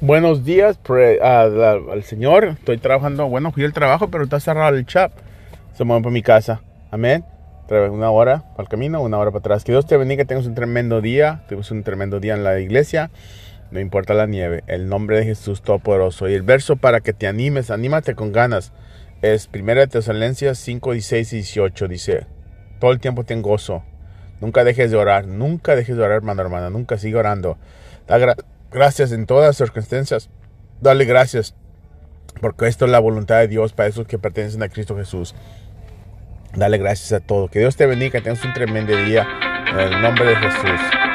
Buenos días al, Señor. Estoy trabajando. Bueno, fui al trabajo, pero está cerrado el chat. Se mueve para mi casa. Amén. Una hora para camino, una hora para atrás. Que Dios te bendiga. Tengas un tremendo día. Tengas un tremendo día en la iglesia. No importa la nieve. El nombre de Jesús Todopoderoso. Y el verso para que te animes, anímate con ganas. Es 1 Tesalonicenses 5, 16 y 18. Dice: Todo el tiempo ten gozo. Nunca dejes de orar. Nunca dejes de orar, hermano, hermana. Nunca sigue orando. Da gracias en todas circunstancias. Dale gracias. Porque esto es la voluntad de Dios para esos que pertenecen a Cristo Jesús. Dale gracias a todo. Que Dios te bendiga. Tengas un tremendo día. En el nombre de Jesús.